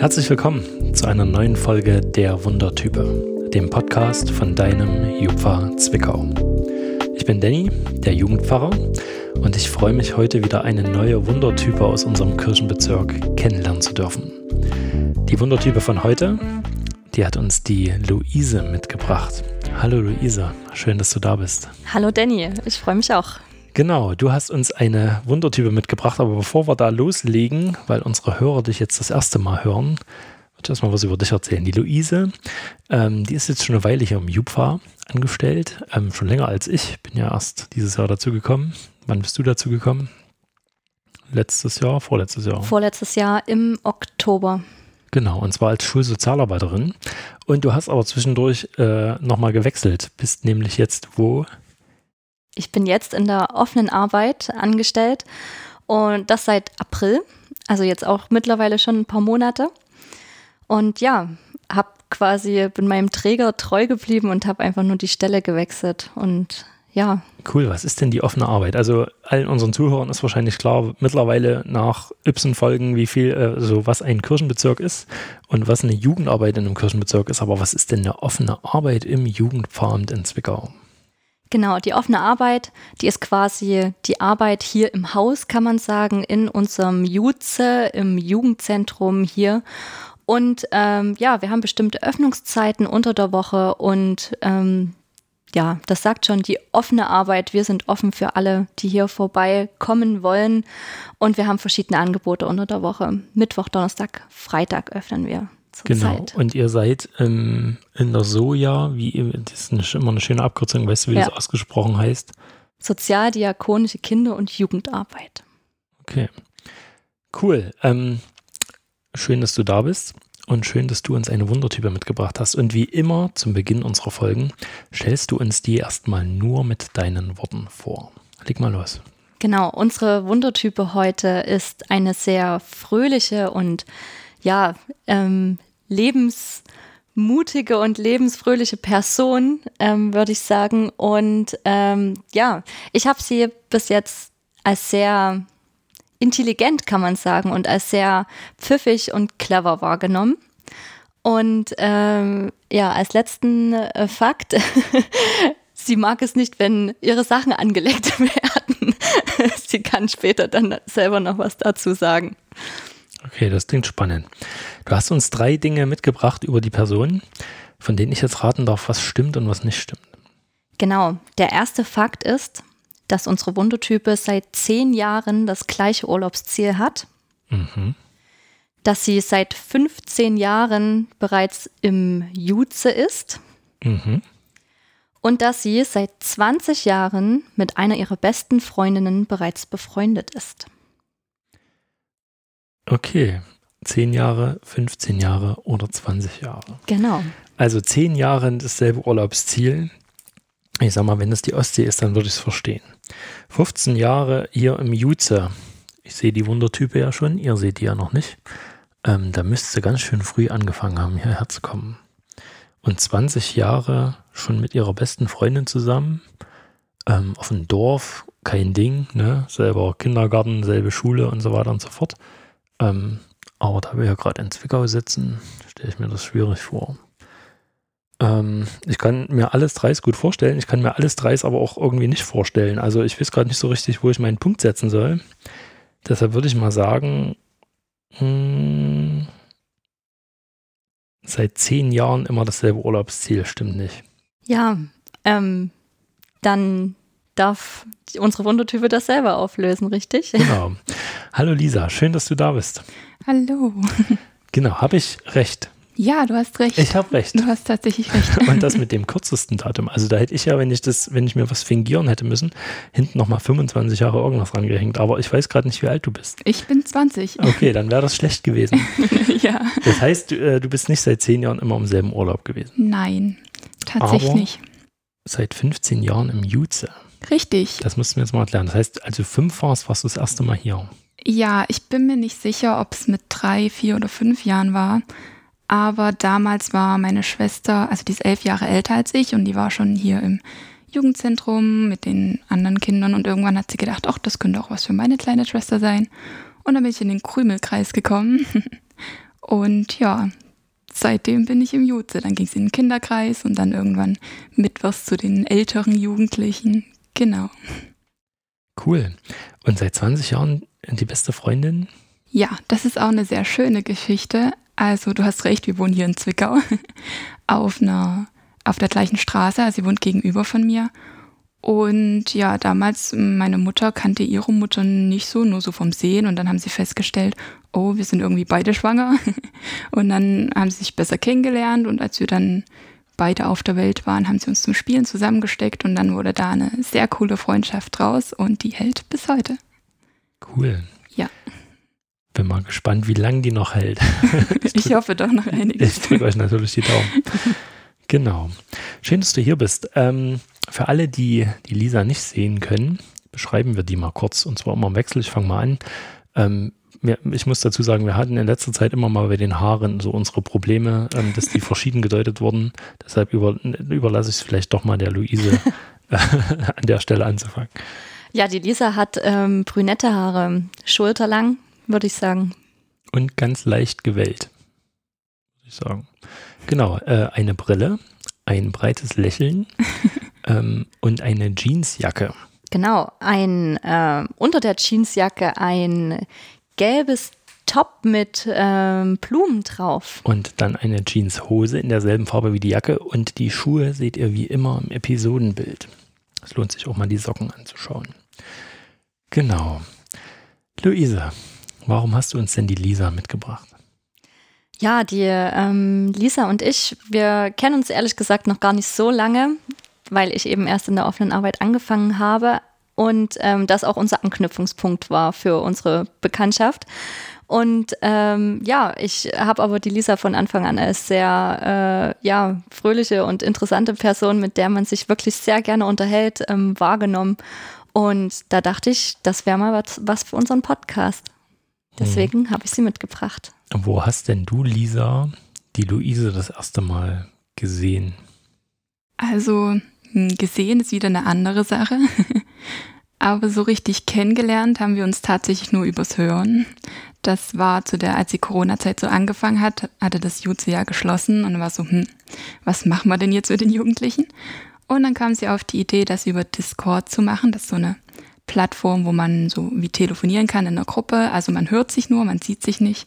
Herzlich willkommen zu einer neuen Folge der Wundertype, dem Podcast von deinem Jupfer Zwickau. Ich bin Danny, der Jugendpfarrer, und ich freue mich heute wieder eine neue Wundertype aus unserem Kirchenbezirk kennenlernen zu dürfen. Die Wundertype von heute, die hat uns die Luise mitgebracht. Hallo Luise, schön, dass du da bist. Hallo Danny, ich freue mich auch. Genau, du hast uns eine Wundertype mitgebracht, aber bevor wir da loslegen, weil unsere Hörer dich jetzt das erste Mal hören, würde ich erstmal was über dich erzählen. Die Luise, ähm, die ist jetzt schon eine Weile hier im Jupfa angestellt, ähm, schon länger als ich, bin ja erst dieses Jahr dazugekommen. Wann bist du dazugekommen? Letztes Jahr, vorletztes Jahr? Vorletztes Jahr im Oktober. Genau, und zwar als Schulsozialarbeiterin. Und du hast aber zwischendurch äh, nochmal gewechselt, bist nämlich jetzt wo? Ich bin jetzt in der offenen Arbeit angestellt und das seit April, also jetzt auch mittlerweile schon ein paar Monate. Und ja, habe quasi, bin meinem Träger treu geblieben und habe einfach nur die Stelle gewechselt und ja. Cool, was ist denn die offene Arbeit? Also allen unseren Zuhörern ist wahrscheinlich klar, mittlerweile nach Y-Folgen, wie viel, äh, so was ein Kirchenbezirk ist und was eine Jugendarbeit in einem Kirchenbezirk ist. Aber was ist denn eine offene Arbeit im Jugendpfarramt in Zwickau? Genau, die offene Arbeit, die ist quasi die Arbeit hier im Haus, kann man sagen, in unserem Jutze, im Jugendzentrum hier. Und ähm, ja, wir haben bestimmte Öffnungszeiten unter der Woche und ähm, ja, das sagt schon die offene Arbeit. Wir sind offen für alle, die hier vorbeikommen wollen. Und wir haben verschiedene Angebote unter der Woche. Mittwoch, Donnerstag, Freitag öffnen wir genau. Zeit. Und ihr seid ähm, in der Soja, wie das ist immer eine schöne Abkürzung, weißt du, wie ja. das ausgesprochen heißt? Sozialdiakonische Kinder- und Jugendarbeit. Okay. Cool. Ähm, schön, dass du da bist und schön, dass du uns eine Wundertype mitgebracht hast. Und wie immer zum Beginn unserer Folgen stellst du uns die erstmal nur mit deinen Worten vor. Leg mal los. Genau, unsere Wundertype heute ist eine sehr fröhliche und ja, ähm, lebensmutige und lebensfröhliche Person, ähm, würde ich sagen. Und ähm, ja, ich habe sie bis jetzt als sehr intelligent, kann man sagen, und als sehr pfiffig und clever wahrgenommen. Und ähm, ja, als letzten äh, Fakt, sie mag es nicht, wenn ihre Sachen angelegt werden. sie kann später dann selber noch was dazu sagen. Okay, das klingt spannend. Du hast uns drei Dinge mitgebracht über die Person, von denen ich jetzt raten darf, was stimmt und was nicht stimmt. Genau. Der erste Fakt ist, dass unsere Wundertype seit zehn Jahren das gleiche Urlaubsziel hat. Mhm. Dass sie seit 15 Jahren bereits im Jutze ist. Mhm. Und dass sie seit 20 Jahren mit einer ihrer besten Freundinnen bereits befreundet ist. Okay, 10 Jahre, 15 Jahre oder 20 Jahre. Genau. Also 10 Jahre dasselbe Urlaubsziel. Ich sag mal, wenn es die Ostsee ist, dann würde ich es verstehen. 15 Jahre hier im Jutze. Ich sehe die Wundertype ja schon, ihr seht die ja noch nicht. Ähm, da müsste ganz schön früh angefangen haben, hierher zu kommen. Und 20 Jahre schon mit ihrer besten Freundin zusammen. Ähm, auf dem Dorf, kein Ding, ne? Selber Kindergarten, selbe Schule und so weiter und so fort. Ähm, aber da wir ja gerade in Zwickau sitzen, stelle ich mir das schwierig vor. Ähm, ich kann mir alles dreis gut vorstellen, ich kann mir alles dreis aber auch irgendwie nicht vorstellen. Also ich weiß gerade nicht so richtig, wo ich meinen Punkt setzen soll. Deshalb würde ich mal sagen, mh, hm, seit zehn Jahren immer dasselbe Urlaubsziel, stimmt nicht. Ja, ähm, dann darf unsere Wundertype das selber auflösen, richtig? Genau. Hallo Lisa, schön, dass du da bist. Hallo. Genau, habe ich recht? Ja, du hast recht. Ich habe recht. Du hast tatsächlich recht. Und das mit dem kürzesten Datum. Also da hätte ich ja, wenn ich das, wenn ich mir was fingieren hätte müssen, hinten nochmal 25 Jahre irgendwas rangehängt. Aber ich weiß gerade nicht, wie alt du bist. Ich bin 20. Okay, dann wäre das schlecht gewesen. ja. Das heißt, du, äh, du, bist nicht seit 10 Jahren immer im selben Urlaub gewesen. Nein, tatsächlich nicht. Seit 15 Jahren im Jutze. Richtig. Das musst du mir jetzt mal erklären. Das heißt, also fünf warst, warst du das erste Mal hier. Ja, ich bin mir nicht sicher, ob es mit drei, vier oder fünf Jahren war. Aber damals war meine Schwester, also die ist elf Jahre älter als ich und die war schon hier im Jugendzentrum mit den anderen Kindern und irgendwann hat sie gedacht, ach, das könnte auch was für meine kleine Schwester sein. Und dann bin ich in den Krümelkreis gekommen. Und ja, seitdem bin ich im Jutze. Dann ging es in den Kinderkreis und dann irgendwann mittwochs zu den älteren Jugendlichen. Genau. Cool. Und seit 20 Jahren die beste Freundin? Ja, das ist auch eine sehr schöne Geschichte. Also du hast recht, wir wohnen hier in Zwickau auf einer auf der gleichen Straße. Also sie wohnt gegenüber von mir. Und ja, damals, meine Mutter kannte ihre Mutter nicht so, nur so vom Sehen. Und dann haben sie festgestellt, oh, wir sind irgendwie beide schwanger. Und dann haben sie sich besser kennengelernt. Und als wir dann beide auf der Welt waren, haben sie uns zum Spielen zusammengesteckt. Und dann wurde da eine sehr coole Freundschaft draus. Und die hält bis heute. Cool. Ja. Bin mal gespannt, wie lange die noch hält. ich, drück, ich hoffe doch noch einiges. Ich drücke euch natürlich die Daumen. genau. Schön, dass du hier bist. Ähm, für alle, die die Lisa nicht sehen können, beschreiben wir die mal kurz und zwar immer im Wechsel. Ich fange mal an. Ähm, ich muss dazu sagen, wir hatten in letzter Zeit immer mal bei den Haaren so unsere Probleme, ähm, dass die verschieden gedeutet wurden. Deshalb über, überlasse ich es vielleicht doch mal der Luise äh, an der Stelle anzufangen. Ja, die Lisa hat ähm, brünette Haare, schulterlang, würde ich sagen. Und ganz leicht gewellt, würde ich sagen. Genau, äh, eine Brille, ein breites Lächeln ähm, und eine Jeansjacke. Genau, ein äh, unter der Jeansjacke ein gelbes Top mit ähm, Blumen drauf. Und dann eine Jeanshose in derselben Farbe wie die Jacke und die Schuhe seht ihr wie immer im Episodenbild. Es lohnt sich auch mal die Socken anzuschauen. Genau. Luise, warum hast du uns denn die Lisa mitgebracht? Ja, die ähm, Lisa und ich, wir kennen uns ehrlich gesagt noch gar nicht so lange weil ich eben erst in der offenen Arbeit angefangen habe und ähm, das auch unser Anknüpfungspunkt war für unsere Bekanntschaft. Und ähm, ja, ich habe aber die Lisa von Anfang an als sehr äh, ja, fröhliche und interessante Person, mit der man sich wirklich sehr gerne unterhält, ähm, wahrgenommen. Und da dachte ich, das wäre mal was, was für unseren Podcast. Deswegen mhm. habe ich sie mitgebracht. Wo hast denn du, Lisa, die Luise das erste Mal gesehen? Also hm, gesehen ist wieder eine andere Sache. Aber so richtig kennengelernt haben wir uns tatsächlich nur übers Hören. Das war zu der, als die Corona-Zeit so angefangen hat, hatte das Jutze ja geschlossen und war so, hm, was machen wir denn jetzt mit den Jugendlichen? Und dann kam sie auf die Idee, das über Discord zu machen. Das ist so eine Plattform, wo man so wie telefonieren kann in einer Gruppe. Also man hört sich nur, man sieht sich nicht.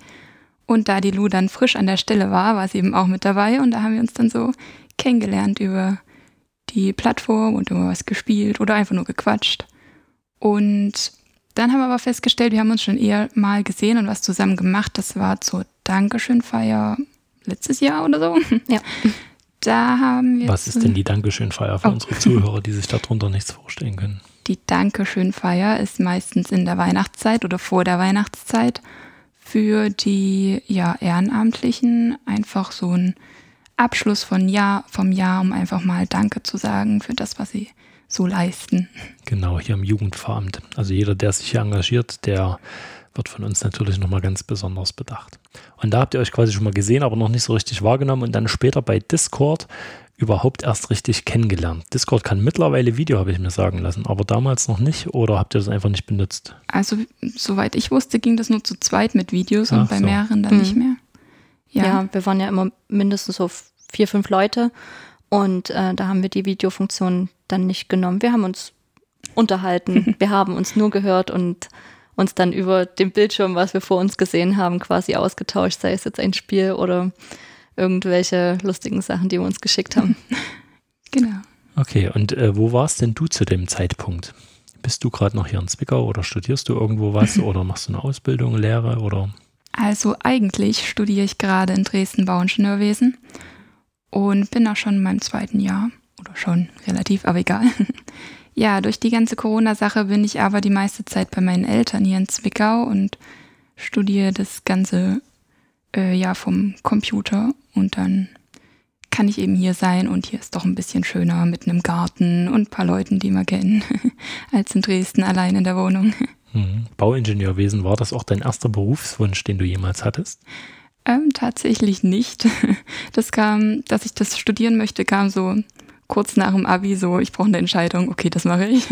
Und da die Lu dann frisch an der Stelle war, war sie eben auch mit dabei und da haben wir uns dann so kennengelernt über die Plattform und immer was gespielt oder einfach nur gequatscht. Und dann haben wir aber festgestellt, wir haben uns schon eher mal gesehen und was zusammen gemacht. Das war zur Dankeschönfeier letztes Jahr oder so. Ja. Da haben wir. Was ist denn die Dankeschönfeier für oh. unsere Zuhörer, die sich darunter nichts vorstellen können? Die Dankeschönfeier ist meistens in der Weihnachtszeit oder vor der Weihnachtszeit für die ja, Ehrenamtlichen einfach so ein Abschluss von Jahr, vom Jahr, um einfach mal Danke zu sagen für das, was sie so leisten. Genau, hier im Jugendveramt. Also jeder, der sich hier engagiert, der wird von uns natürlich nochmal ganz besonders bedacht. Und da habt ihr euch quasi schon mal gesehen, aber noch nicht so richtig wahrgenommen und dann später bei Discord überhaupt erst richtig kennengelernt. Discord kann mittlerweile Video, habe ich mir sagen lassen, aber damals noch nicht oder habt ihr das einfach nicht benutzt? Also, soweit ich wusste, ging das nur zu zweit mit Videos Ach und bei so. mehreren dann mhm. nicht mehr. Ja. ja, wir waren ja immer mindestens so vier, fünf Leute und äh, da haben wir die Videofunktion dann nicht genommen. Wir haben uns unterhalten, wir haben uns nur gehört und uns dann über den Bildschirm, was wir vor uns gesehen haben, quasi ausgetauscht, sei es jetzt ein Spiel oder irgendwelche lustigen Sachen, die wir uns geschickt haben. Genau. Okay, und äh, wo warst denn du zu dem Zeitpunkt? Bist du gerade noch hier in Zwickau oder studierst du irgendwo was oder machst du eine Ausbildung, Lehre oder? Also eigentlich studiere ich gerade in Dresden Bauingenieurwesen und bin auch schon in meinem zweiten Jahr oder schon relativ, aber egal. ja, durch die ganze Corona-Sache bin ich aber die meiste Zeit bei meinen Eltern hier in Zwickau und studiere das ganze äh, Jahr vom Computer und dann kann ich eben hier sein und hier ist doch ein bisschen schöner mit einem Garten und ein paar Leuten, die wir kennen, als in Dresden allein in der Wohnung. Mhm. Bauingenieurwesen, war das auch dein erster Berufswunsch, den du jemals hattest? Ähm, tatsächlich nicht. Das kam, dass ich das studieren möchte, kam so kurz nach dem Abi so, ich brauche eine Entscheidung, okay, das mache ich.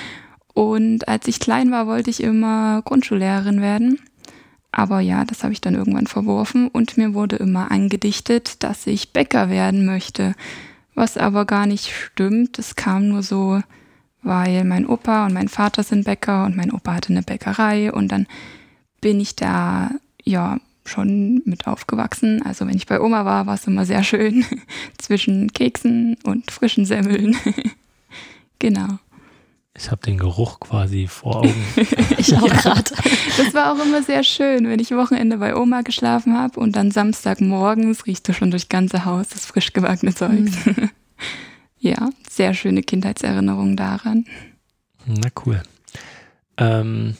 Und als ich klein war, wollte ich immer Grundschullehrerin werden. Aber ja, das habe ich dann irgendwann verworfen und mir wurde immer angedichtet, dass ich Bäcker werden möchte. Was aber gar nicht stimmt. Es kam nur so, weil mein Opa und mein Vater sind Bäcker und mein Opa hatte eine Bäckerei und dann bin ich da ja schon mit aufgewachsen. Also wenn ich bei Oma war, war es immer sehr schön zwischen Keksen und frischen Semmeln. genau. Ich habe den Geruch quasi vor Augen. ich auch gerade. Das war auch immer sehr schön, wenn ich Wochenende bei Oma geschlafen habe und dann Samstagmorgens riechst du schon durch ganze Haus das frisch gebackene Zeug. Mhm. ja, sehr schöne Kindheitserinnerungen daran. Na cool. Ähm,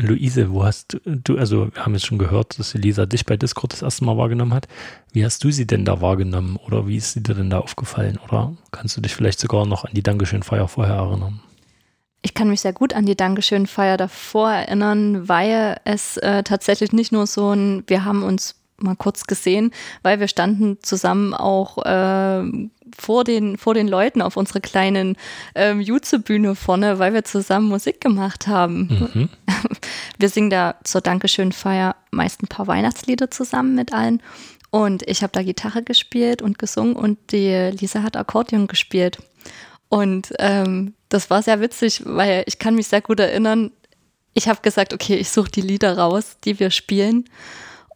Luise, wo hast du, also wir haben jetzt schon gehört, dass Elisa dich bei Discord das erste Mal wahrgenommen hat. Wie hast du sie denn da wahrgenommen oder wie ist sie dir denn da aufgefallen? Oder kannst du dich vielleicht sogar noch an die Dankeschön-Feier vorher erinnern? Ich kann mich sehr gut an die Dankeschön-Feier davor erinnern, weil es äh, tatsächlich nicht nur so ein, wir haben uns mal kurz gesehen, weil wir standen zusammen auch äh, vor, den, vor den Leuten auf unserer kleinen ähm, Jutze-Bühne vorne, weil wir zusammen Musik gemacht haben. Mhm. Wir singen da zur Dankeschön-Feier meist ein paar Weihnachtslieder zusammen mit allen. Und ich habe da Gitarre gespielt und gesungen und die Lisa hat Akkordeon gespielt. Und ähm, das war sehr witzig, weil ich kann mich sehr gut erinnern, ich habe gesagt, okay, ich suche die Lieder raus, die wir spielen.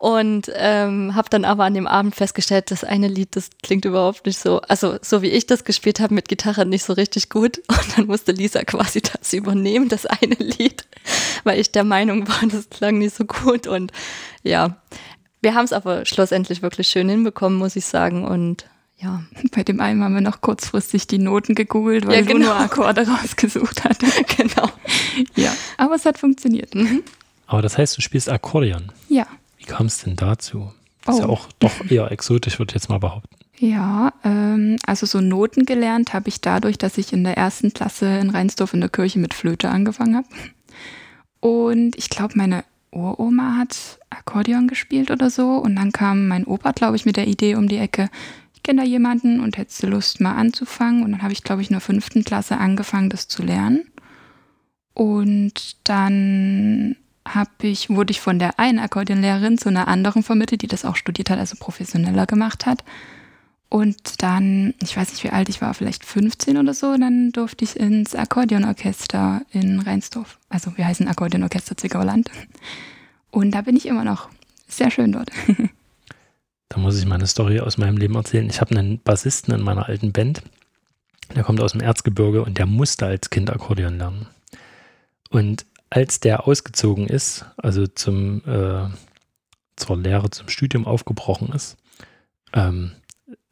Und ähm, habe dann aber an dem Abend festgestellt, das eine Lied, das klingt überhaupt nicht so, also so wie ich das gespielt habe mit Gitarre, nicht so richtig gut. Und dann musste Lisa quasi das übernehmen, das eine Lied, weil ich der Meinung war, das klang nicht so gut. Und ja, wir haben es aber schlussendlich wirklich schön hinbekommen, muss ich sagen. Und ja. Bei dem einen haben wir noch kurzfristig die Noten gegoogelt, weil ja, genau. nur Akkorde rausgesucht hat. genau. Ja, aber es hat funktioniert. Mhm. Aber das heißt, du spielst Akkordeon? Ja. Kam es denn dazu? Das oh. ist ja oh. auch doch eher exotisch, würde ich jetzt mal behaupten. Ja, ähm, also so Noten gelernt habe ich dadurch, dass ich in der ersten Klasse in Rheinsdorf in der Kirche mit Flöte angefangen habe. Und ich glaube, meine Uroma hat Akkordeon gespielt oder so. Und dann kam mein Opa, glaube ich, mit der Idee um die Ecke, ich kenne da jemanden und hättest du Lust mal anzufangen. Und dann habe ich, glaube ich, in der fünften Klasse angefangen, das zu lernen. Und dann habe ich, wurde ich von der einen Akkordeonlehrerin zu einer anderen vermittelt, die das auch studiert hat, also professioneller gemacht hat. Und dann, ich weiß nicht, wie alt ich war, vielleicht 15 oder so, dann durfte ich ins Akkordeonorchester in Rheinsdorf. Also wir heißen Akkordeonorchester Zwickauer Land. Und da bin ich immer noch. Sehr schön dort. Da muss ich meine Story aus meinem Leben erzählen. Ich habe einen Bassisten in meiner alten Band. Der kommt aus dem Erzgebirge und der musste als Kind Akkordeon lernen. Und als der ausgezogen ist, also zum, äh, zur Lehre, zum Studium aufgebrochen ist, ähm,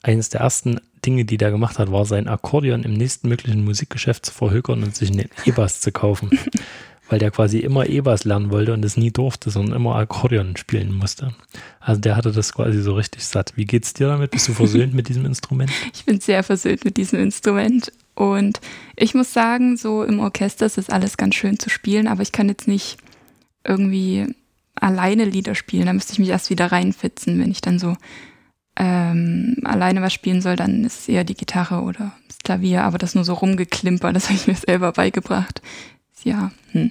eines der ersten Dinge, die der gemacht hat, war sein Akkordeon im nächsten möglichen Musikgeschäft zu verhökern und sich einen E-Bass zu kaufen. Weil der quasi immer E-Bass lernen wollte und es nie durfte, sondern immer Akkordeon spielen musste. Also der hatte das quasi so richtig satt. Wie geht's dir damit? Bist du versöhnt mit diesem Instrument? Ich bin sehr versöhnt mit diesem Instrument und ich muss sagen, so im Orchester ist das alles ganz schön zu spielen, aber ich kann jetzt nicht irgendwie alleine Lieder spielen. Da müsste ich mich erst wieder reinfitzen. Wenn ich dann so ähm, alleine was spielen soll, dann ist es eher die Gitarre oder das Klavier, aber das nur so rumgeklimpert, das habe ich mir selber beigebracht. Ja. Hm.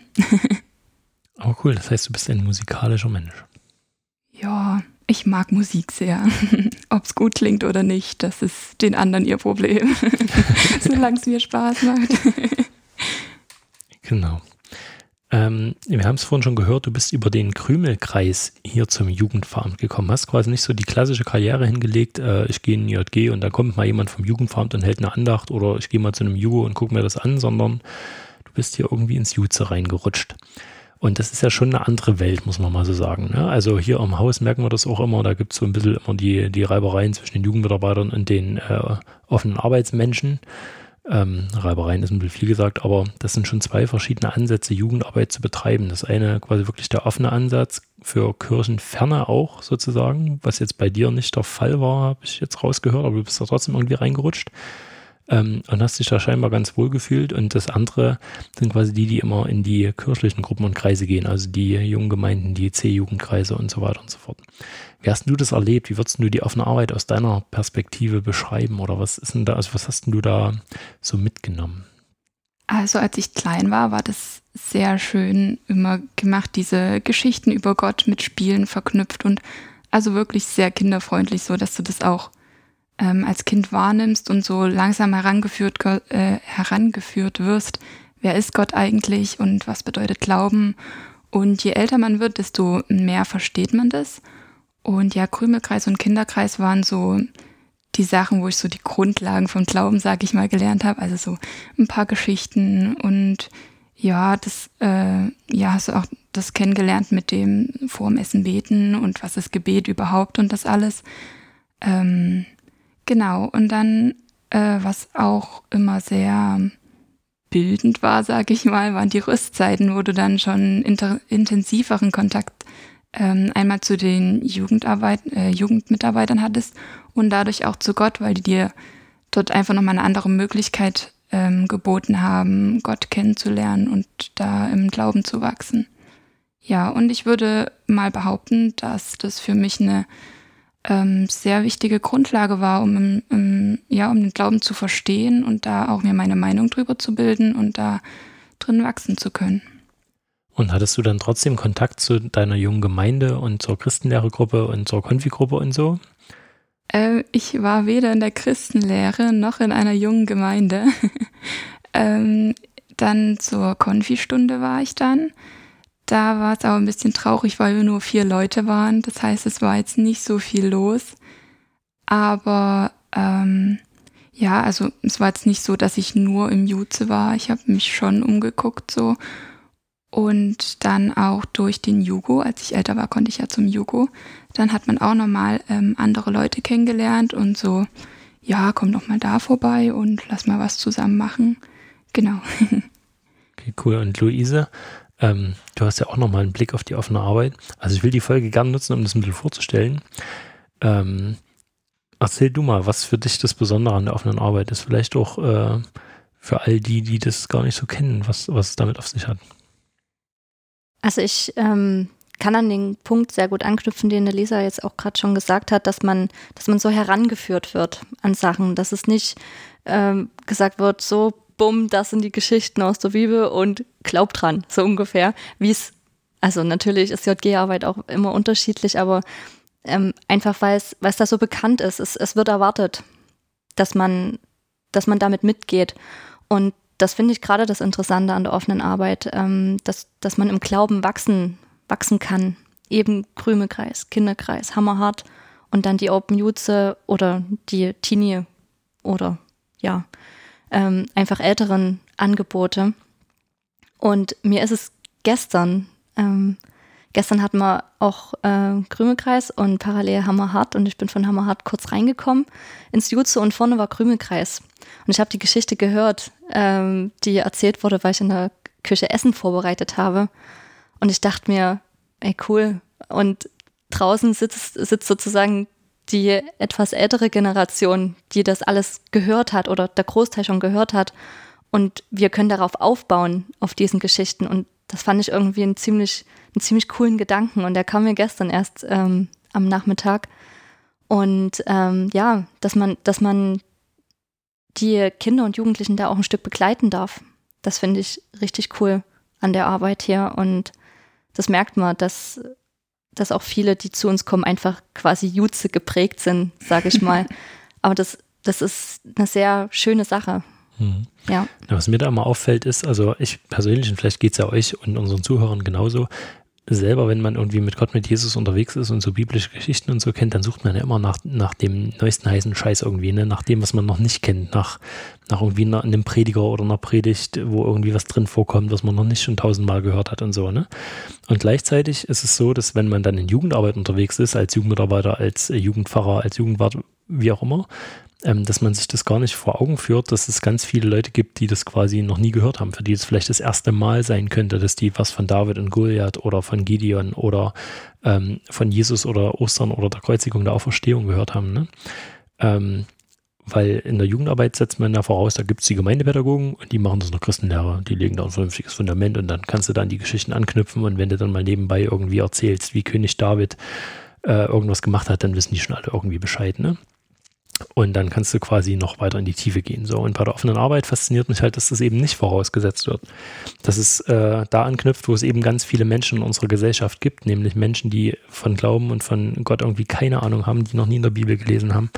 aber cool, das heißt, du bist ein musikalischer Mensch. Ja, ich mag Musik sehr. Ob es gut klingt oder nicht, das ist den anderen ihr Problem. Solange es mir Spaß macht. genau. Ähm, wir haben es vorhin schon gehört, du bist über den Krümelkreis hier zum Jugendveramt gekommen. Hast quasi nicht so die klassische Karriere hingelegt, äh, ich gehe in den JG und da kommt mal jemand vom Jugendveramt und hält eine Andacht oder ich gehe mal zu einem Jugo und gucke mir das an, sondern du bist hier irgendwie ins Jutze reingerutscht. Und das ist ja schon eine andere Welt, muss man mal so sagen. Ne? Also hier am Haus merken wir das auch immer. Da gibt es so ein bisschen immer die, die Reibereien zwischen den Jugendmitarbeitern und den äh, offenen Arbeitsmenschen. Ähm, Reibereien ist ein bisschen viel gesagt, aber das sind schon zwei verschiedene Ansätze, Jugendarbeit zu betreiben. Das eine quasi wirklich der offene Ansatz für Kirchenferne auch sozusagen, was jetzt bei dir nicht der Fall war, habe ich jetzt rausgehört, aber du bist da trotzdem irgendwie reingerutscht ähm, und hast dich da scheinbar ganz wohl gefühlt. Und das andere sind quasi die, die immer in die kirchlichen Gruppen und Kreise gehen, also die jungen Gemeinden, die C-Jugendkreise und so weiter und so fort. Wie hast du das erlebt? Wie würdest du die offene Arbeit aus deiner Perspektive beschreiben? Oder was ist denn da, also was hast du da so mitgenommen? Also als ich klein war, war das sehr schön immer gemacht, diese Geschichten über Gott mit Spielen verknüpft und also wirklich sehr kinderfreundlich, so dass du das auch ähm, als Kind wahrnimmst und so langsam herangeführt, äh, herangeführt wirst, wer ist Gott eigentlich und was bedeutet Glauben. Und je älter man wird, desto mehr versteht man das. Und ja, Krümelkreis und Kinderkreis waren so die Sachen, wo ich so die Grundlagen vom Glauben, sage ich mal, gelernt habe. Also so ein paar Geschichten und ja, das, äh, ja, hast du auch das kennengelernt mit dem vorm Essen beten und was ist Gebet überhaupt und das alles. Ähm, genau, und dann, äh, was auch immer sehr bildend war, sage ich mal, waren die Rüstzeiten, wo du dann schon intensiveren Kontakt ähm, einmal zu den Jugendarbeit, äh, Jugendmitarbeitern hattest und dadurch auch zu Gott, weil die dir dort einfach nochmal eine andere Möglichkeit ähm, geboten haben, Gott kennenzulernen und da im Glauben zu wachsen. Ja, und ich würde mal behaupten, dass das für mich eine ähm, sehr wichtige Grundlage war, um, im, ja, um den Glauben zu verstehen und da auch mir meine Meinung drüber zu bilden und da drin wachsen zu können. Und hattest du dann trotzdem Kontakt zu deiner jungen Gemeinde und zur Christenlehrergruppe und zur Konfigruppe und so? Äh, ich war weder in der Christenlehre noch in einer jungen Gemeinde. ähm, dann zur Konfistunde war ich dann. Da war es aber ein bisschen traurig, weil wir nur vier Leute waren. Das heißt, es war jetzt nicht so viel los. Aber ähm, ja, also es war jetzt nicht so, dass ich nur im Jutze war. Ich habe mich schon umgeguckt so. Und dann auch durch den Jugo, als ich älter war, konnte ich ja zum Jugo. Dann hat man auch nochmal ähm, andere Leute kennengelernt und so, ja, komm doch mal da vorbei und lass mal was zusammen machen. Genau. okay, cool. Und Luise, ähm, du hast ja auch nochmal einen Blick auf die offene Arbeit. Also ich will die Folge gerne nutzen, um das ein bisschen vorzustellen. Ähm, erzähl du mal, was für dich das Besondere an der offenen Arbeit ist. Vielleicht auch äh, für all die, die das gar nicht so kennen, was, was es damit auf sich hat. Also ich ähm, kann an den Punkt sehr gut anknüpfen, den der Leser jetzt auch gerade schon gesagt hat, dass man, dass man so herangeführt wird an Sachen, dass es nicht ähm, gesagt wird, so bumm, das sind die Geschichten aus der Bibel und glaub dran, so ungefähr, wie es, also natürlich ist JG-Arbeit auch immer unterschiedlich, aber ähm, einfach weil es, weil es da so bekannt ist, es, es wird erwartet, dass man, dass man damit mitgeht und das finde ich gerade das Interessante an der offenen Arbeit, ähm, dass, dass man im Glauben wachsen, wachsen kann. Eben Krümekreis, Kinderkreis, Hammerhart und dann die Open Jutze oder die Teenie oder ja, ähm, einfach älteren Angebote. Und mir ist es gestern, ähm, gestern hatten wir auch äh, Krümelkreis und parallel Hammerhart und ich bin von Hammerhart kurz reingekommen ins Jutze und vorne war Krümelkreis. Und ich habe die Geschichte gehört, ähm, die erzählt wurde, weil ich in der Küche Essen vorbereitet habe. Und ich dachte mir, ey cool. Und draußen sitzt, sitzt sozusagen die etwas ältere Generation, die das alles gehört hat oder der Großteil schon gehört hat. Und wir können darauf aufbauen, auf diesen Geschichten. Und das fand ich irgendwie einen ziemlich, einen ziemlich coolen Gedanken. Und der kam mir gestern erst ähm, am Nachmittag. Und ähm, ja, dass man, dass man die Kinder und Jugendlichen da auch ein Stück begleiten darf. Das finde ich richtig cool an der Arbeit hier. Und das merkt man, dass, dass auch viele, die zu uns kommen, einfach quasi Jutze geprägt sind, sage ich mal. Aber das, das ist eine sehr schöne Sache. Mhm. Ja. Was mir da immer auffällt, ist, also ich persönlich, und vielleicht geht es ja euch und unseren Zuhörern genauso, selber, wenn man irgendwie mit Gott, mit Jesus unterwegs ist und so biblische Geschichten und so kennt, dann sucht man ja immer nach, nach dem neuesten heißen Scheiß irgendwie, ne? nach dem, was man noch nicht kennt, nach, nach irgendwie einer, einem Prediger oder einer Predigt, wo irgendwie was drin vorkommt, was man noch nicht schon tausendmal gehört hat und so. Ne? Und gleichzeitig ist es so, dass wenn man dann in Jugendarbeit unterwegs ist, als Jugendmitarbeiter, als Jugendpfarrer, als Jugendwart, wie auch immer, ähm, dass man sich das gar nicht vor Augen führt, dass es ganz viele Leute gibt, die das quasi noch nie gehört haben, für die es vielleicht das erste Mal sein könnte, dass die was von David und Goliath oder von Gideon oder ähm, von Jesus oder Ostern oder der Kreuzigung der Auferstehung gehört haben. Ne? Ähm, weil in der Jugendarbeit setzt man ja voraus, da gibt es die Gemeindepädagogen und die machen das der Christenlehre. Die legen da ein vernünftiges Fundament und dann kannst du dann die Geschichten anknüpfen und wenn du dann mal nebenbei irgendwie erzählst, wie König David äh, irgendwas gemacht hat, dann wissen die schon alle irgendwie Bescheid. Ne? Und dann kannst du quasi noch weiter in die Tiefe gehen. So. Und bei der offenen Arbeit fasziniert mich halt, dass das eben nicht vorausgesetzt wird. Dass es äh, da anknüpft, wo es eben ganz viele Menschen in unserer Gesellschaft gibt, nämlich Menschen, die von Glauben und von Gott irgendwie keine Ahnung haben, die noch nie in der Bibel gelesen haben.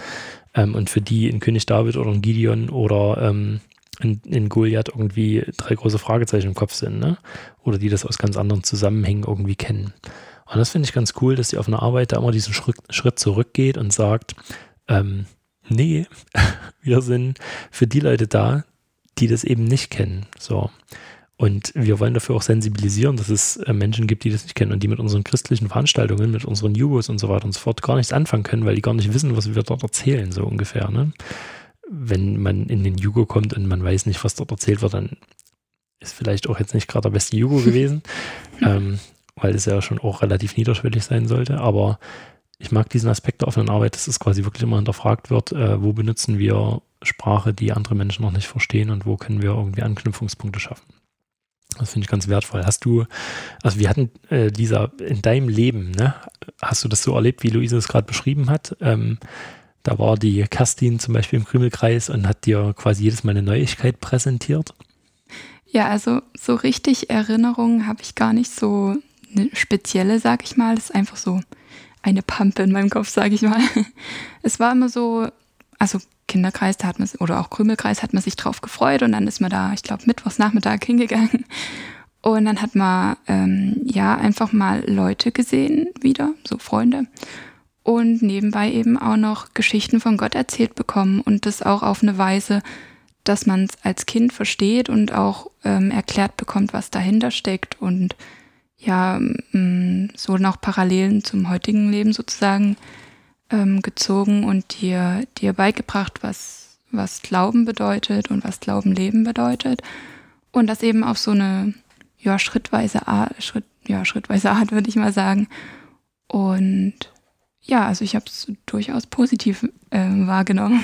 Ähm, und für die in König David oder in Gideon oder ähm, in, in Goliath irgendwie drei große Fragezeichen im Kopf sind, ne? Oder die das aus ganz anderen Zusammenhängen irgendwie kennen. Und das finde ich ganz cool, dass die offene Arbeit da immer diesen Schritt, Schritt zurückgeht und sagt, ähm, nee, wir sind für die Leute da, die das eben nicht kennen. So. Und wir wollen dafür auch sensibilisieren, dass es äh, Menschen gibt, die das nicht kennen und die mit unseren christlichen Veranstaltungen, mit unseren Jugos und so weiter und so fort gar nichts anfangen können, weil die gar nicht wissen, was wir dort erzählen, so ungefähr. Ne? Wenn man in den Jugo kommt und man weiß nicht, was dort erzählt wird, dann ist vielleicht auch jetzt nicht gerade der beste Jugo gewesen, ähm, weil es ja schon auch relativ niederschwellig sein sollte. Aber ich mag diesen Aspekt der offenen Arbeit, dass es quasi wirklich immer hinterfragt wird, äh, wo benutzen wir Sprache, die andere Menschen noch nicht verstehen und wo können wir irgendwie Anknüpfungspunkte schaffen. Das finde ich ganz wertvoll. Hast du, also wir hatten, äh, Lisa, in deinem Leben, ne, hast du das so erlebt, wie Luise es gerade beschrieben hat? Ähm, da war die Kerstin zum Beispiel im Krümelkreis und hat dir quasi jedes Mal eine Neuigkeit präsentiert. Ja, also so richtig Erinnerungen habe ich gar nicht so eine spezielle, sag ich mal. Das ist einfach so eine Pampe in meinem Kopf, sage ich mal. Es war immer so, also Kinderkreis, da hat man oder auch Krümelkreis hat man sich drauf gefreut und dann ist man da, ich glaube, mittwochs Nachmittag hingegangen. Und dann hat man ähm, ja einfach mal Leute gesehen wieder, so Freunde. Und nebenbei eben auch noch Geschichten von Gott erzählt bekommen und das auch auf eine Weise, dass man es als Kind versteht und auch ähm, erklärt bekommt, was dahinter steckt und ja, mm, so noch Parallelen zum heutigen Leben sozusagen ähm, gezogen und dir, dir beigebracht, was, was Glauben bedeutet und was Glauben leben bedeutet. Und das eben auf so eine ja, schrittweise Art, Schritt, ja, schrittweise Art, würde ich mal sagen. Und ja, also ich habe es durchaus positiv äh, wahrgenommen.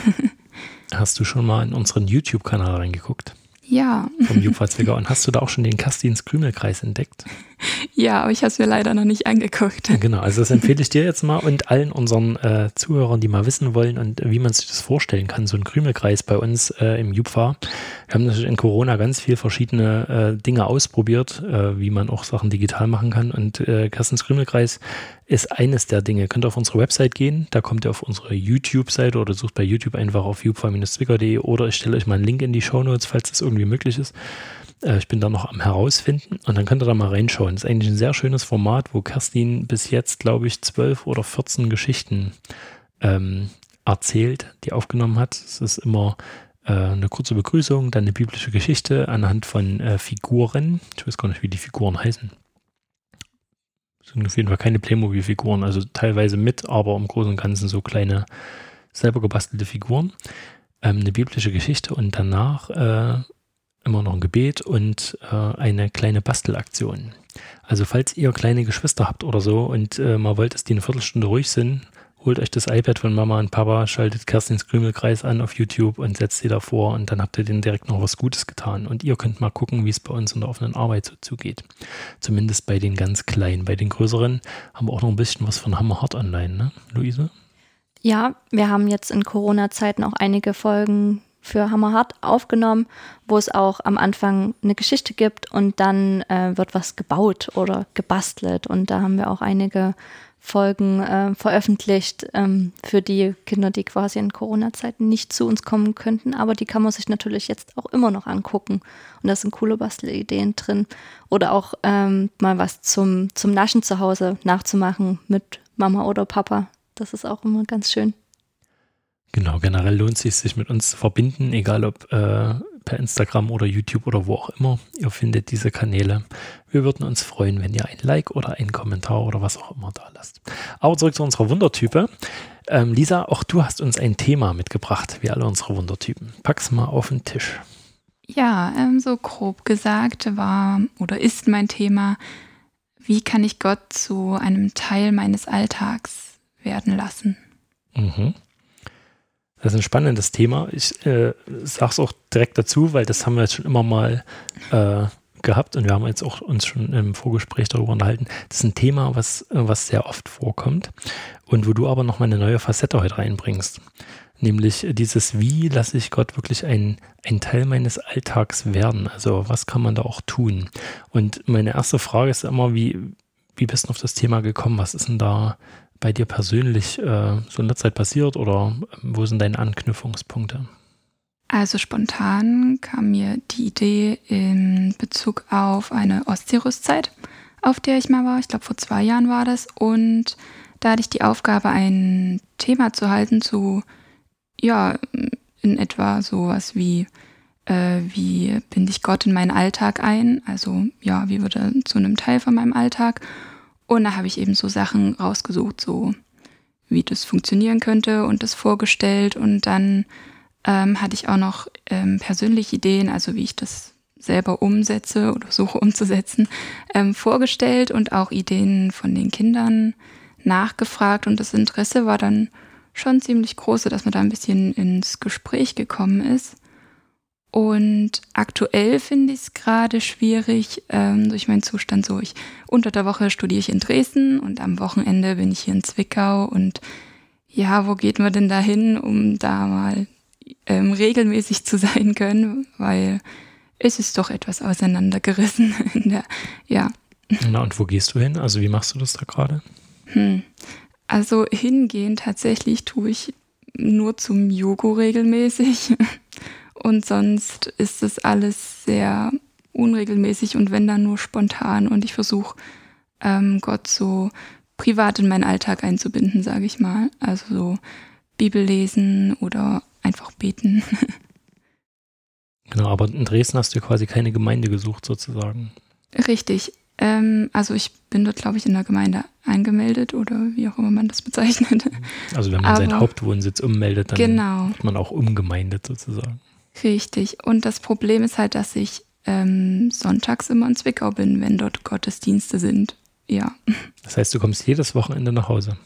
Hast du schon mal in unseren YouTube-Kanal reingeguckt? Ja. Vom Jupferzwigger. Und hast du da auch schon den Kastins Krümelkreis entdeckt? Ja, aber ich habe es mir leider noch nicht angeguckt. Genau, also das empfehle ich dir jetzt mal und allen unseren äh, Zuhörern, die mal wissen wollen und wie man sich das vorstellen kann, so ein Krümelkreis bei uns äh, im Jupfer. Wir haben natürlich in Corona ganz viel verschiedene äh, Dinge ausprobiert, äh, wie man auch Sachen digital machen kann. Und äh, Kastins Krümelkreis ist eines der Dinge. Ihr könnt auf unsere Website gehen, da kommt ihr auf unsere YouTube-Seite oder sucht bei YouTube einfach auf jupfer-zwicker.de oder ich stelle euch mal einen Link in die Show Notes, falls das irgendwie möglich ist. Äh, ich bin da noch am herausfinden und dann könnt ihr da mal reinschauen. Das ist eigentlich ein sehr schönes Format, wo Kerstin bis jetzt, glaube ich, zwölf oder 14 Geschichten ähm, erzählt, die aufgenommen hat. Es ist immer äh, eine kurze Begrüßung, dann eine biblische Geschichte anhand von äh, Figuren. Ich weiß gar nicht, wie die Figuren heißen. Das sind auf jeden Fall keine Playmobil-Figuren, also teilweise mit, aber im Großen und Ganzen so kleine selber gebastelte Figuren. Ähm, eine biblische Geschichte und danach äh, immer noch ein Gebet und äh, eine kleine Bastelaktion. Also falls ihr kleine Geschwister habt oder so und äh, mal wollt, dass die eine Viertelstunde ruhig sind, holt euch das iPad von Mama und Papa, schaltet Kerstins Krümelkreis an auf YouTube und setzt sie davor und dann habt ihr denen direkt noch was Gutes getan. Und ihr könnt mal gucken, wie es bei uns in der offenen Arbeit so zugeht. Zumindest bei den ganz Kleinen. Bei den Größeren haben wir auch noch ein bisschen was von Hammerhart online, ne, Luise? Ja, wir haben jetzt in Corona-Zeiten auch einige Folgen für Hammerhart aufgenommen, wo es auch am Anfang eine Geschichte gibt und dann äh, wird was gebaut oder gebastelt. Und da haben wir auch einige Folgen äh, veröffentlicht ähm, für die Kinder, die quasi in Corona-Zeiten nicht zu uns kommen könnten. Aber die kann man sich natürlich jetzt auch immer noch angucken. Und da sind coole Bastelideen drin. Oder auch ähm, mal was zum, zum Naschen zu Hause nachzumachen mit Mama oder Papa. Das ist auch immer ganz schön. Genau, generell lohnt es sich, sich mit uns zu verbinden, egal ob äh, per Instagram oder YouTube oder wo auch immer. Ihr findet diese Kanäle. Wir würden uns freuen, wenn ihr ein Like oder einen Kommentar oder was auch immer da lasst. Aber zurück zu unserer Wundertype. Ähm, Lisa, auch du hast uns ein Thema mitgebracht, wie alle unsere Wundertypen. Pack's mal auf den Tisch. Ja, ähm, so grob gesagt war oder ist mein Thema, wie kann ich Gott zu einem Teil meines Alltags werden lassen? Mhm. Das ist ein spannendes Thema. Ich äh, sage es auch direkt dazu, weil das haben wir jetzt schon immer mal äh, gehabt und wir haben jetzt auch uns schon im Vorgespräch darüber unterhalten. Das ist ein Thema, was, was sehr oft vorkommt und wo du aber noch mal eine neue Facette heute reinbringst. nämlich dieses Wie lasse ich Gott wirklich ein, ein Teil meines Alltags werden? Also was kann man da auch tun? Und meine erste Frage ist immer, wie, wie bist du auf das Thema gekommen? Was ist denn da bei dir persönlich äh, so in der Zeit passiert oder ähm, wo sind deine Anknüpfungspunkte? Also spontan kam mir die Idee in Bezug auf eine Ostseerüstzeit, auf der ich mal war. Ich glaube, vor zwei Jahren war das. Und da hatte ich die Aufgabe, ein Thema zu halten zu, ja, in etwa sowas wie, äh, wie binde ich Gott in meinen Alltag ein? Also, ja, wie wird er zu einem Teil von meinem Alltag? Und da habe ich eben so Sachen rausgesucht, so wie das funktionieren könnte und das vorgestellt. Und dann ähm, hatte ich auch noch ähm, persönliche Ideen, also wie ich das selber umsetze oder suche umzusetzen, ähm, vorgestellt und auch Ideen von den Kindern nachgefragt. Und das Interesse war dann schon ziemlich groß, dass man da ein bisschen ins Gespräch gekommen ist. Und aktuell finde ich es gerade schwierig ähm, durch meinen Zustand so. Ich unter der Woche studiere ich in Dresden und am Wochenende bin ich hier in Zwickau und ja, wo geht man denn da hin, um da mal ähm, regelmäßig zu sein können, weil es ist doch etwas auseinandergerissen in der, ja. Na, und wo gehst du hin? Also wie machst du das da gerade? Hm. Also hingehen tatsächlich tue ich nur zum Yoga regelmäßig. Und sonst ist das alles sehr unregelmäßig und wenn dann nur spontan. Und ich versuche ähm, Gott so privat in meinen Alltag einzubinden, sage ich mal. Also so Bibel lesen oder einfach beten. Genau, aber in Dresden hast du quasi keine Gemeinde gesucht sozusagen. Richtig. Ähm, also ich bin dort, glaube ich, in der Gemeinde eingemeldet oder wie auch immer man das bezeichnet. Also wenn man aber, seinen Hauptwohnsitz ummeldet, dann genau. wird man auch umgemeindet sozusagen. Richtig. Und das Problem ist halt, dass ich ähm, sonntags immer in Zwickau bin, wenn dort Gottesdienste sind. Ja. Das heißt, du kommst jedes Wochenende nach Hause?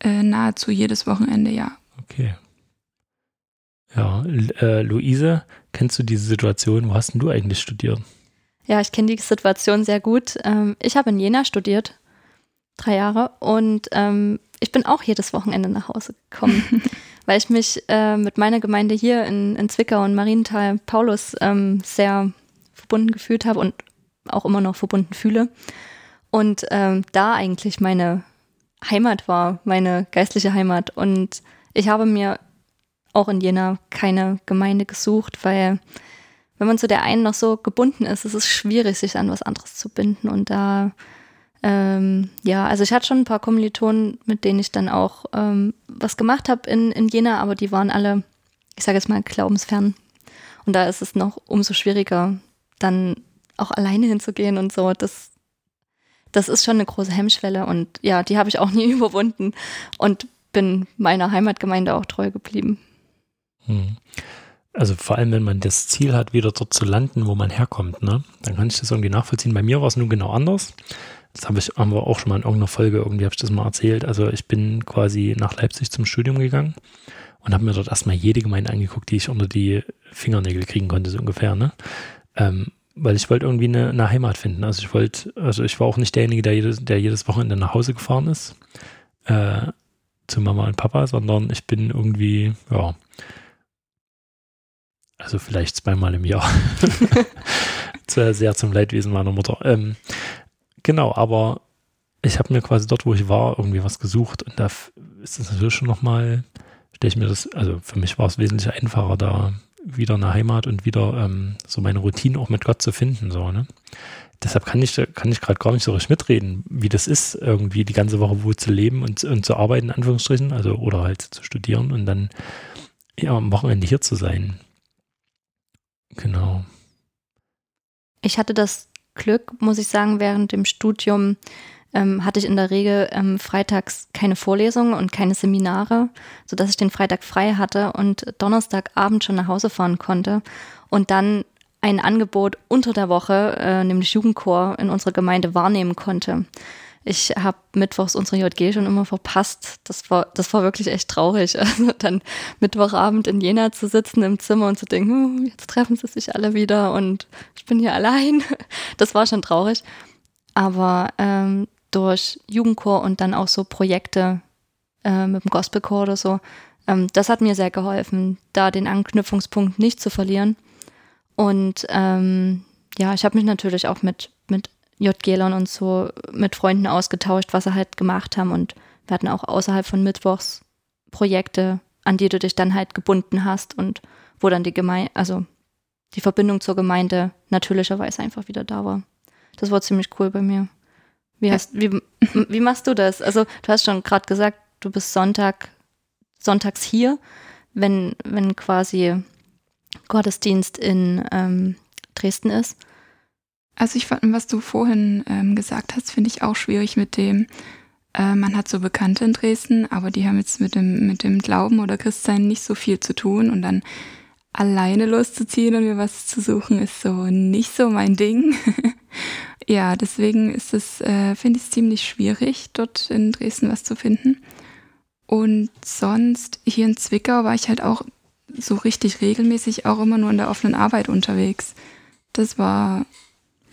Äh, nahezu jedes Wochenende, ja. Okay. Ja, äh, Luise, kennst du diese Situation? Wo hast denn du eigentlich studiert? Ja, ich kenne die Situation sehr gut. Ähm, ich habe in Jena studiert, drei Jahre, und ähm, ich bin auch jedes Wochenende nach Hause gekommen. weil ich mich äh, mit meiner Gemeinde hier in, in Zwickau und Marienthal Paulus ähm, sehr verbunden gefühlt habe und auch immer noch verbunden fühle. Und ähm, da eigentlich meine Heimat war, meine geistliche Heimat. Und ich habe mir auch in Jena keine Gemeinde gesucht, weil wenn man zu der einen noch so gebunden ist, ist es schwierig, sich an was anderes zu binden. Und da ähm, ja, also ich hatte schon ein paar Kommilitonen, mit denen ich dann auch ähm, was gemacht habe in, in Jena, aber die waren alle, ich sage jetzt mal, glaubensfern. Und da ist es noch umso schwieriger, dann auch alleine hinzugehen und so. Das, das ist schon eine große Hemmschwelle und ja, die habe ich auch nie überwunden und bin meiner Heimatgemeinde auch treu geblieben. Hm. Also vor allem, wenn man das Ziel hat, wieder dort zu landen, wo man herkommt, ne? Dann kann ich das irgendwie nachvollziehen. Bei mir war es nun genau anders. Das habe ich, haben wir auch schon mal in irgendeiner Folge, irgendwie habe ich das mal erzählt. Also ich bin quasi nach Leipzig zum Studium gegangen und habe mir dort erstmal jede Gemeinde angeguckt, die ich unter die Fingernägel kriegen konnte, so ungefähr, ne? Ähm, weil ich wollte irgendwie eine, eine, Heimat finden. Also ich wollte, also ich war auch nicht derjenige, der jedes, der jedes Wochenende nach Hause gefahren ist, äh, zu Mama und Papa, sondern ich bin irgendwie, ja, also vielleicht zweimal im Jahr. sehr zum Leidwesen meiner Mutter. Ähm, Genau, aber ich habe mir quasi dort, wo ich war, irgendwie was gesucht und da ist es natürlich schon nochmal, stelle ich mir das, also für mich war es wesentlich einfacher, da wieder eine Heimat und wieder ähm, so meine Routine auch mit Gott zu finden, so, ne? Deshalb kann ich, kann ich gerade gar nicht so richtig mitreden, wie das ist, irgendwie die ganze Woche wo zu leben und, und zu arbeiten, in Anführungsstrichen, also oder halt zu studieren und dann ja, am Wochenende hier zu sein. Genau. Ich hatte das Glück, muss ich sagen, während dem Studium ähm, hatte ich in der Regel ähm, freitags keine Vorlesungen und keine Seminare, sodass ich den Freitag frei hatte und Donnerstagabend schon nach Hause fahren konnte und dann ein Angebot unter der Woche, äh, nämlich Jugendchor, in unserer Gemeinde wahrnehmen konnte. Ich habe mittwochs unsere JG schon immer verpasst. Das war, das war wirklich echt traurig. Also dann Mittwochabend in Jena zu sitzen im Zimmer und zu denken, hm, jetzt treffen sie sich alle wieder und ich bin hier allein. Das war schon traurig. Aber ähm, durch Jugendchor und dann auch so Projekte äh, mit dem Gospelchor oder so, ähm, das hat mir sehr geholfen, da den Anknüpfungspunkt nicht zu verlieren. Und ähm, ja, ich habe mich natürlich auch mit, mit JGlern und so mit Freunden ausgetauscht, was sie halt gemacht haben. Und wir hatten auch außerhalb von Mittwochs Projekte, an die du dich dann halt gebunden hast und wo dann die Gemeinde, also die Verbindung zur Gemeinde natürlicherweise einfach wieder da war. Das war ziemlich cool bei mir. Wie, hast, wie, wie machst du das? Also du hast schon gerade gesagt, du bist Sonntag, sonntags hier, wenn, wenn quasi Gottesdienst in ähm, Dresden ist. Also ich fand, was du vorhin ähm, gesagt hast, finde ich auch schwierig mit dem, äh, man hat so Bekannte in Dresden, aber die haben jetzt mit dem, mit dem Glauben oder Christsein nicht so viel zu tun und dann alleine loszuziehen und mir was zu suchen, ist so nicht so mein Ding. ja, deswegen ist es, äh, finde ich es ziemlich schwierig, dort in Dresden was zu finden. Und sonst hier in Zwickau war ich halt auch so richtig regelmäßig auch immer nur in der offenen Arbeit unterwegs. Das war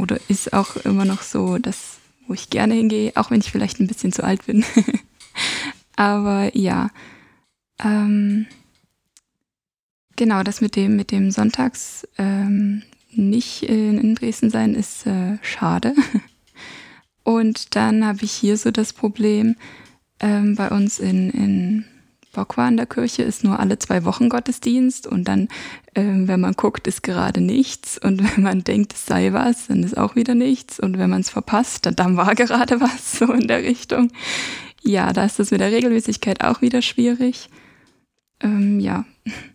oder ist auch immer noch so, dass wo ich gerne hingehe, auch wenn ich vielleicht ein bisschen zu alt bin. Aber ja. Ähm, genau, das mit dem, mit dem Sonntags ähm, nicht in, Dresden sein ist äh, schade. Und dann habe ich hier so das Problem, ähm, bei uns in, in Bockwar in der Kirche ist nur alle zwei Wochen Gottesdienst und dann, ähm, wenn man guckt, ist gerade nichts und wenn man denkt, es sei was, dann ist auch wieder nichts und wenn man es verpasst, dann, dann war gerade was, so in der Richtung. Ja, da ist das mit der Regelmäßigkeit auch wieder schwierig. Ähm, ja.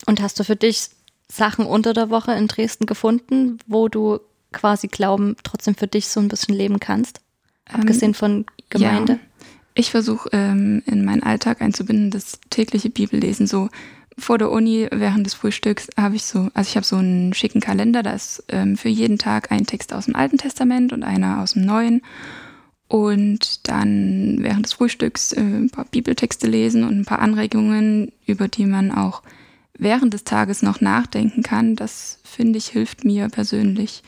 Und hast du für dich Sachen unter der Woche in Dresden gefunden, wo du quasi Glauben trotzdem für dich so ein bisschen leben kannst? Abgesehen ähm, von Gemeinde? Ja. Ich versuche ähm, in meinen Alltag einzubinden, das tägliche Bibellesen. So vor der Uni während des Frühstücks habe ich so, also ich habe so einen schicken Kalender, da ist ähm, für jeden Tag ein Text aus dem Alten Testament und einer aus dem Neuen. Und dann während des Frühstücks äh, ein paar Bibeltexte lesen und ein paar Anregungen, über die man auch während des Tages noch nachdenken kann. Das finde ich hilft mir persönlich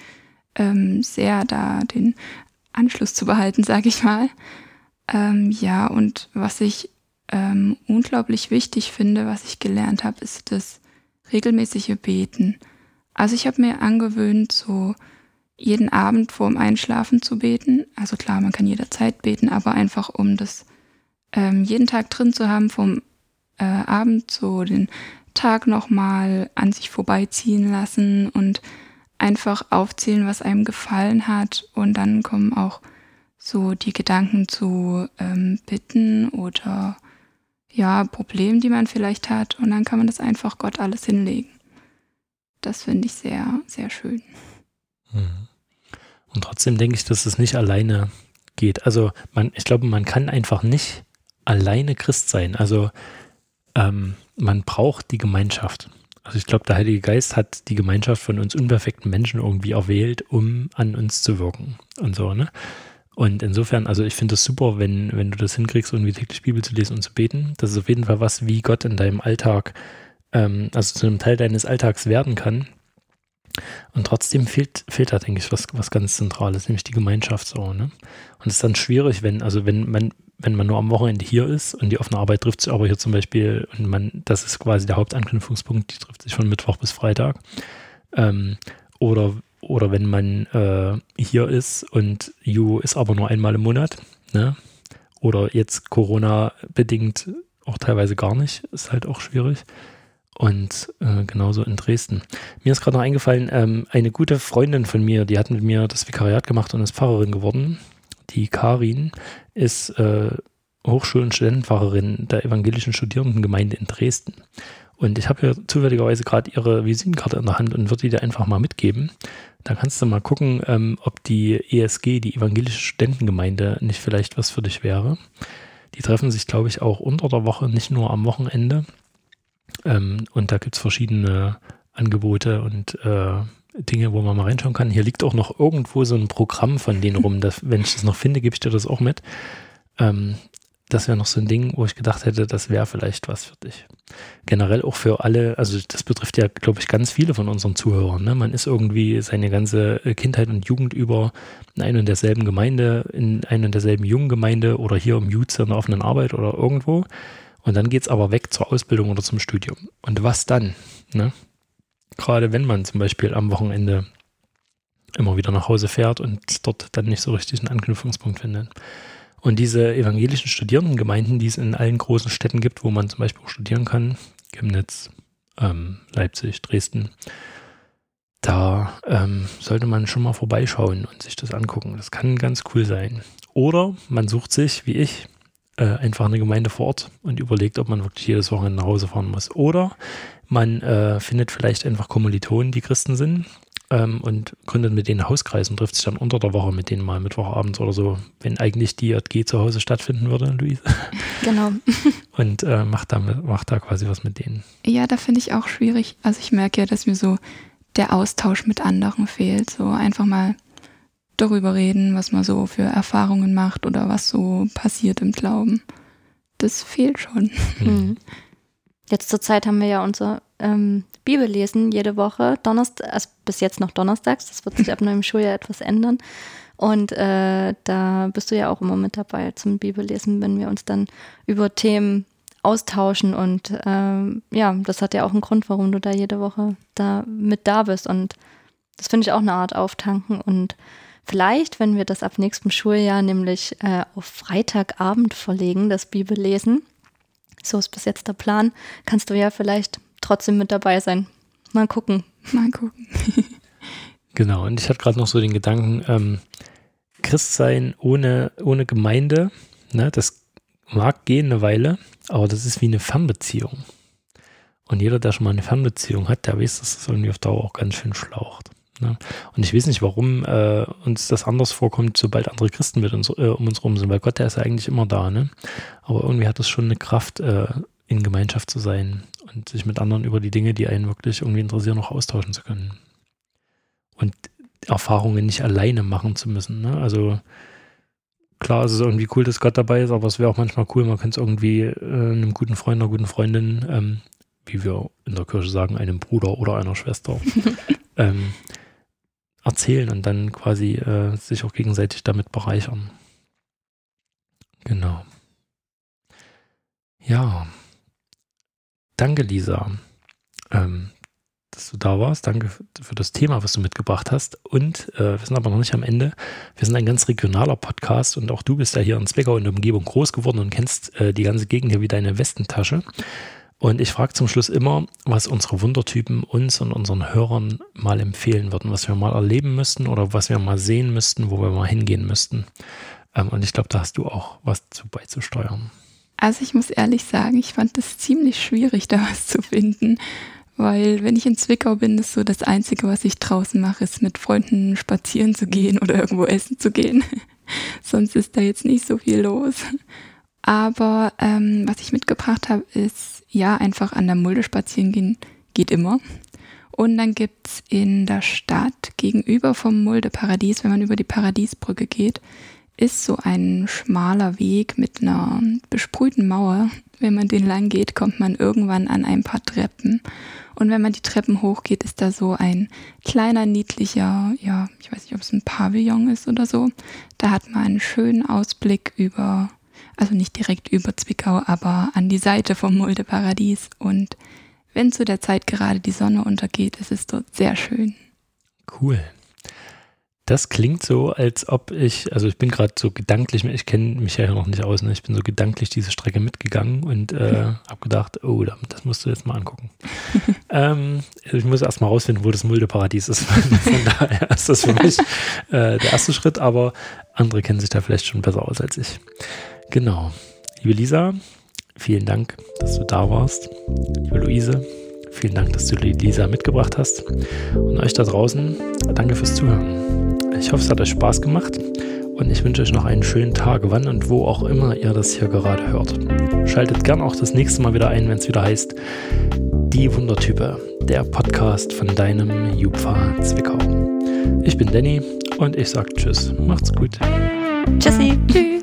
ähm, sehr, da den Anschluss zu behalten, sage ich mal. Ähm, ja, und was ich ähm, unglaublich wichtig finde, was ich gelernt habe, ist das regelmäßige Beten. Also ich habe mir angewöhnt, so jeden Abend vorm Einschlafen zu beten. Also klar, man kann jederzeit beten, aber einfach um das ähm, jeden Tag drin zu haben, vom äh, Abend so den Tag nochmal an sich vorbeiziehen lassen und einfach aufzählen, was einem gefallen hat. Und dann kommen auch so die Gedanken zu ähm, Bitten oder ja, Problemen, die man vielleicht hat. Und dann kann man das einfach Gott alles hinlegen. Das finde ich sehr, sehr schön. Mhm. Und trotzdem denke ich, dass es nicht alleine geht. Also man, ich glaube, man kann einfach nicht alleine Christ sein. Also ähm, man braucht die Gemeinschaft. Also ich glaube, der Heilige Geist hat die Gemeinschaft von uns unperfekten Menschen irgendwie erwählt, um an uns zu wirken und so, ne? Und insofern, also ich finde es super, wenn, wenn du das hinkriegst, irgendwie täglich Bibel zu lesen und zu beten. Das ist auf jeden Fall was, wie Gott in deinem Alltag, ähm, also zu einem Teil deines Alltags werden kann. Und trotzdem fehlt, fehlt da, denke ich, was, was ganz Zentrales, nämlich die Gemeinschaft so, ne? Und es ist dann schwierig, wenn, also wenn man, wenn man nur am Wochenende hier ist und die offene Arbeit trifft sich aber hier zum Beispiel, und man, das ist quasi der Hauptanknüpfungspunkt, die trifft sich von Mittwoch bis Freitag. Ähm, oder oder wenn man äh, hier ist und You ist aber nur einmal im Monat, ne? Oder jetzt Corona-bedingt auch teilweise gar nicht, ist halt auch schwierig. Und äh, genauso in Dresden. Mir ist gerade noch eingefallen, ähm, eine gute Freundin von mir, die hat mit mir das Vikariat gemacht und ist Pfarrerin geworden. Die Karin ist äh, Hochschul- und Studentenpfarrerin der evangelischen Studierendengemeinde in Dresden. Und ich habe hier zufälligerweise gerade ihre Visitenkarte in der Hand und würde die dir einfach mal mitgeben. Da kannst du mal gucken, ähm, ob die ESG, die Evangelische Studentengemeinde, nicht vielleicht was für dich wäre. Die treffen sich, glaube ich, auch unter der Woche, nicht nur am Wochenende. Ähm, und da gibt es verschiedene Angebote und äh, Dinge, wo man mal reinschauen kann. Hier liegt auch noch irgendwo so ein Programm von denen rum. Das, wenn ich das noch finde, gebe ich dir das auch mit. Ähm, das wäre noch so ein Ding, wo ich gedacht hätte, das wäre vielleicht was für dich. Generell auch für alle, also das betrifft ja, glaube ich, ganz viele von unseren Zuhörern. Ne? Man ist irgendwie seine ganze Kindheit und Jugend über in einer und derselben Gemeinde, in einer und derselben jungen Gemeinde oder hier im Jutz in der offenen Arbeit oder irgendwo. Und dann geht es aber weg zur Ausbildung oder zum Studium. Und was dann? Ne? Gerade wenn man zum Beispiel am Wochenende immer wieder nach Hause fährt und dort dann nicht so richtig einen Anknüpfungspunkt findet. Und diese evangelischen Studierendengemeinden, die es in allen großen Städten gibt, wo man zum Beispiel auch studieren kann, Chemnitz, ähm, Leipzig, Dresden, da ähm, sollte man schon mal vorbeischauen und sich das angucken. Das kann ganz cool sein. Oder man sucht sich, wie ich, äh, einfach eine Gemeinde vor Ort und überlegt, ob man wirklich jedes Wochenende nach Hause fahren muss. Oder man äh, findet vielleicht einfach Kommilitonen, die Christen sind ähm, und gründet mit denen Hauskreis und trifft sich dann unter der Woche mit denen mal Mittwochabends oder so, wenn eigentlich die JG zu Hause stattfinden würde, Luise. Genau. und äh, macht, da, macht da quasi was mit denen. Ja, da finde ich auch schwierig. Also ich merke ja, dass mir so der Austausch mit anderen fehlt. So einfach mal darüber reden, was man so für Erfahrungen macht oder was so passiert im Glauben. Das fehlt schon. Mhm. Jetzt zur Zeit haben wir ja unser ähm, Bibellesen jede Woche, Donnerstag, also bis jetzt noch donnerstags, das wird sich ab neuem Schuljahr etwas ändern. Und äh, da bist du ja auch immer mit dabei zum Bibellesen, wenn wir uns dann über Themen austauschen. Und ähm, ja, das hat ja auch einen Grund, warum du da jede Woche da mit da bist. Und das finde ich auch eine Art Auftanken. Und vielleicht, wenn wir das ab nächstem Schuljahr nämlich äh, auf Freitagabend verlegen, das Bibellesen, so ist bis jetzt der Plan, kannst du ja vielleicht trotzdem mit dabei sein. Mal gucken. Mal gucken. genau, und ich hatte gerade noch so den Gedanken, ähm, Christsein ohne, ohne Gemeinde, ne, das mag gehen eine Weile, aber das ist wie eine Fernbeziehung. Und jeder, der schon mal eine Fernbeziehung hat, der weiß, dass das irgendwie auf Dauer auch ganz schön schlaucht. Ne? Und ich weiß nicht, warum äh, uns das anders vorkommt, sobald andere Christen mit uns, äh, um uns rum sind, weil Gott, der ist ja eigentlich immer da. Ne? Aber irgendwie hat es schon eine Kraft, äh, in Gemeinschaft zu sein und sich mit anderen über die Dinge, die einen wirklich irgendwie interessieren, noch austauschen zu können. Und Erfahrungen nicht alleine machen zu müssen. Ne? Also klar, es ist irgendwie cool, dass Gott dabei ist, aber es wäre auch manchmal cool, man könnte es irgendwie äh, einem guten Freund, einer guten Freundin, ähm, wie wir in der Kirche sagen, einem Bruder oder einer Schwester, ähm, erzählen und dann quasi äh, sich auch gegenseitig damit bereichern. Genau. Ja. Danke, Lisa, ähm, dass du da warst. Danke für das Thema, was du mitgebracht hast. Und äh, wir sind aber noch nicht am Ende. Wir sind ein ganz regionaler Podcast und auch du bist ja hier in Zwickau in der Umgebung groß geworden und kennst äh, die ganze Gegend hier wie deine Westentasche. Und ich frage zum Schluss immer, was unsere Wundertypen uns und unseren Hörern mal empfehlen würden, was wir mal erleben müssten oder was wir mal sehen müssten, wo wir mal hingehen müssten. Ähm, und ich glaube, da hast du auch was zu beizusteuern. Also ich muss ehrlich sagen, ich fand es ziemlich schwierig, da was zu finden, weil wenn ich in Zwickau bin, ist so das Einzige, was ich draußen mache, ist mit Freunden spazieren zu gehen oder irgendwo essen zu gehen. Sonst ist da jetzt nicht so viel los. Aber ähm, was ich mitgebracht habe, ist ja einfach an der Mulde spazieren gehen, geht immer. Und dann gibt's in der Stadt gegenüber vom Mulde Paradies, wenn man über die Paradiesbrücke geht, ist so ein schmaler Weg mit einer besprühten Mauer. Wenn man den lang geht, kommt man irgendwann an ein paar Treppen. Und wenn man die Treppen hochgeht, ist da so ein kleiner, niedlicher, ja, ich weiß nicht, ob es ein Pavillon ist oder so. Da hat man einen schönen Ausblick über, also nicht direkt über Zwickau, aber an die Seite vom Mulde Paradies. Und wenn zu der Zeit gerade die Sonne untergeht, ist es dort sehr schön. Cool. Das klingt so, als ob ich, also ich bin gerade so gedanklich, ich kenne mich ja noch nicht aus, ne? ich bin so gedanklich diese Strecke mitgegangen und äh, habe gedacht, oh, das musst du jetzt mal angucken. ähm, ich muss erst mal rausfinden, wo das Muldeparadies ist. Von daher ist das für mich äh, der erste Schritt, aber andere kennen sich da vielleicht schon besser aus als ich. Genau. Liebe Lisa, vielen Dank, dass du da warst. Liebe Luise, vielen Dank, dass du Lisa mitgebracht hast. Und euch da draußen, danke fürs Zuhören. Ich hoffe, es hat euch Spaß gemacht und ich wünsche euch noch einen schönen Tag, wann und wo auch immer ihr das hier gerade hört. Schaltet gern auch das nächste Mal wieder ein, wenn es wieder heißt Die Wundertype, der Podcast von deinem Jupfa Zwickau. Ich bin Danny und ich sage Tschüss. Macht's gut. Tschüssi. Tschüss.